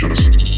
Productions.